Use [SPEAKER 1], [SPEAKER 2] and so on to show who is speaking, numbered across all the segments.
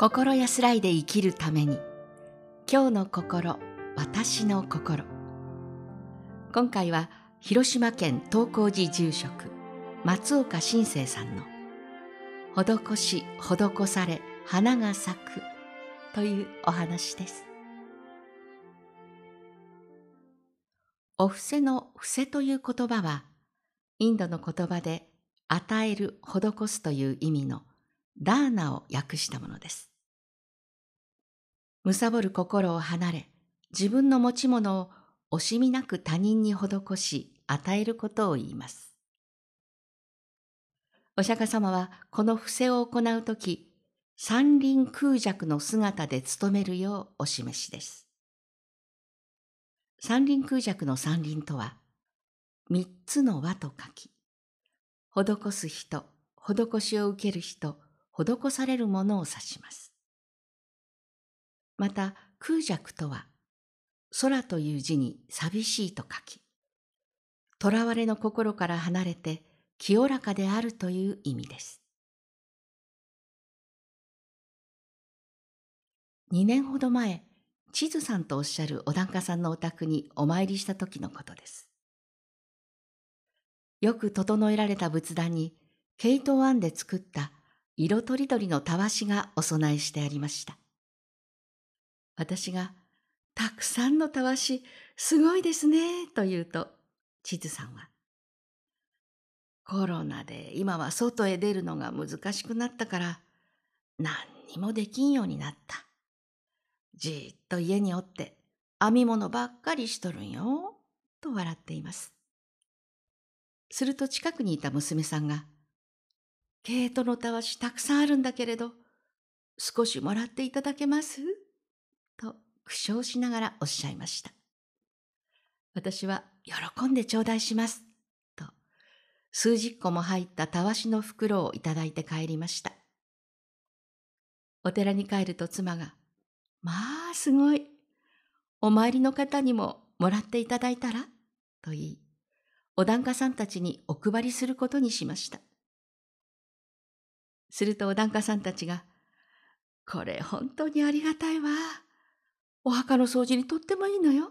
[SPEAKER 1] 心安らいで生きるために。今日の心私の心。今回は広島県東光寺住職松岡新生さんの「施し施され花が咲く」というお話です。お布施の布施という言葉はインドの言葉で与える施すという意味のダーナを訳したものです。貪る心を離れ、自分の持ち物を惜しみなく他人に施し、与えることを言います。お釈迦様はこの伏せを行うとき、三輪空弱の姿で務めるようお示しです。三輪空弱の三輪とは、三つの輪と書き、施す人、施しを受ける人、施されるものを指します。また空弱とは空という字に寂しいと書き、囚われの心から離れて清らかであるという意味です。2年ほど前、地図さんとおっしゃるお檀家さんのお宅にお参りした時のことです。よく整えられた仏壇に、毛糸を編んで作った色とりどりのたわしがお供えしてありました。私が、たくさんのたわし、すごいですね、と言うと、地図さんは、コロナで今は外へ出るのが難しくなったから、何にもできんようになった。じっと家におって編み物ばっかりしとるんよ、と笑っています。すると近くにいた娘さんが、毛糸のたわしたくさんあるんだけれど、少しもらっていただけます？と苦笑しながらおっしゃいました。私は喜んで頂戴します。と数十個も入ったたわしの袋をいただいて帰りました。お寺に帰ると妻が、まあすごい。お参りの方にももらっていただいたら？と言い、お檀家さんたちにお配りすることにしました。するとお檀家さんたちが、これ本当にありがたいわ。お墓の掃除にとってもいいのよ。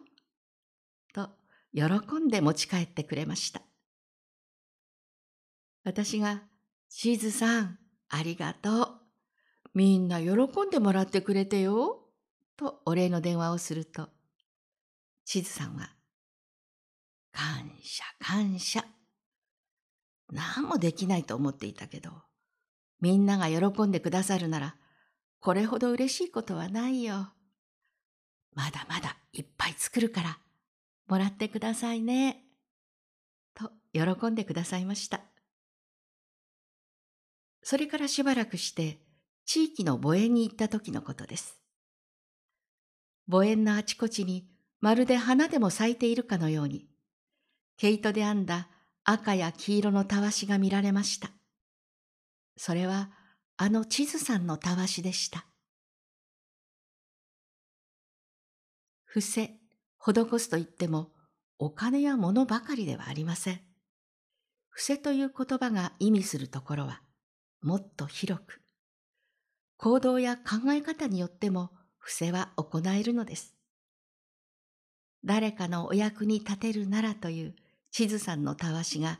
[SPEAKER 1] と喜んで持ち帰ってくれました。私が、チーズさん、ありがとう。みんな喜んでもらってくれてよ。とお礼の電話をすると、チーズさんは、感謝感謝。何もできないと思っていたけど、みんなが喜んでくださるなら、これほど嬉しいことはないよ。まだまだいっぱい作るから、もらってくださいね。と喜んでくださいました。それからしばらくして地域の墓園に行った時のことです。墓園のあちこちにまるで花でも咲いているかのように、毛糸で編んだ赤や黄色のたわしが見られました。それはあの地図さんのたわしでした。伏せ、施すと言っても、お金や物ばかりではありません。伏せという言葉が意味するところは、もっと広く、行動や考え方によっても伏せは行えるのです。誰かのお役に立てるならという地図さんのたわしが、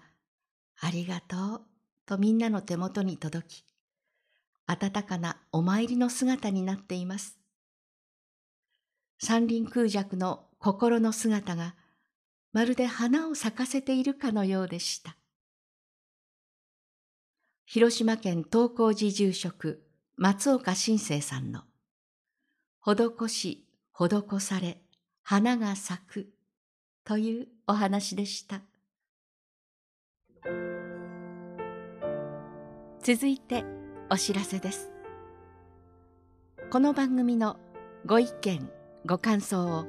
[SPEAKER 1] ありがとうとみんなの手元に届き、温かなお参りの姿になっています。山林空弱の心の姿がまるで花を咲かせているかのようでした。広島県東光寺住職松岡新生さんの施し、施され、花が咲くというお話でした。続いてお知らせです。この番組のご意見ご感想。を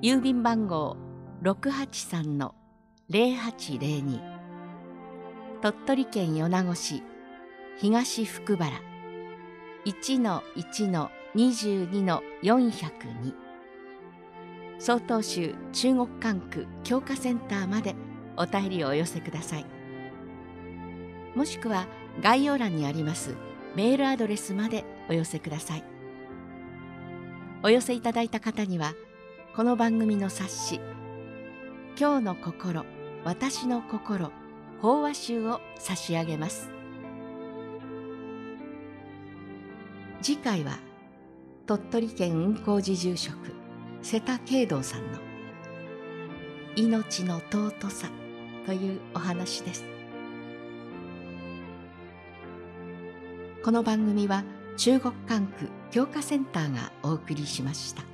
[SPEAKER 1] 郵便番号683-0802鳥取県米子市東福原。1-1-22-402曹洞州中国管区教化センターまでお便りをお寄せください。もしくは概要欄にありますメールアドレスまでお寄せください。お寄せいただいた方にはこの番組の冊子「今日の心私の心法話集」を差し上げます。次回は鳥取県運行寺住職瀬田慶道さんの「命の尊さ」というお話です。この番組は中国管区教化センターがお送りしました。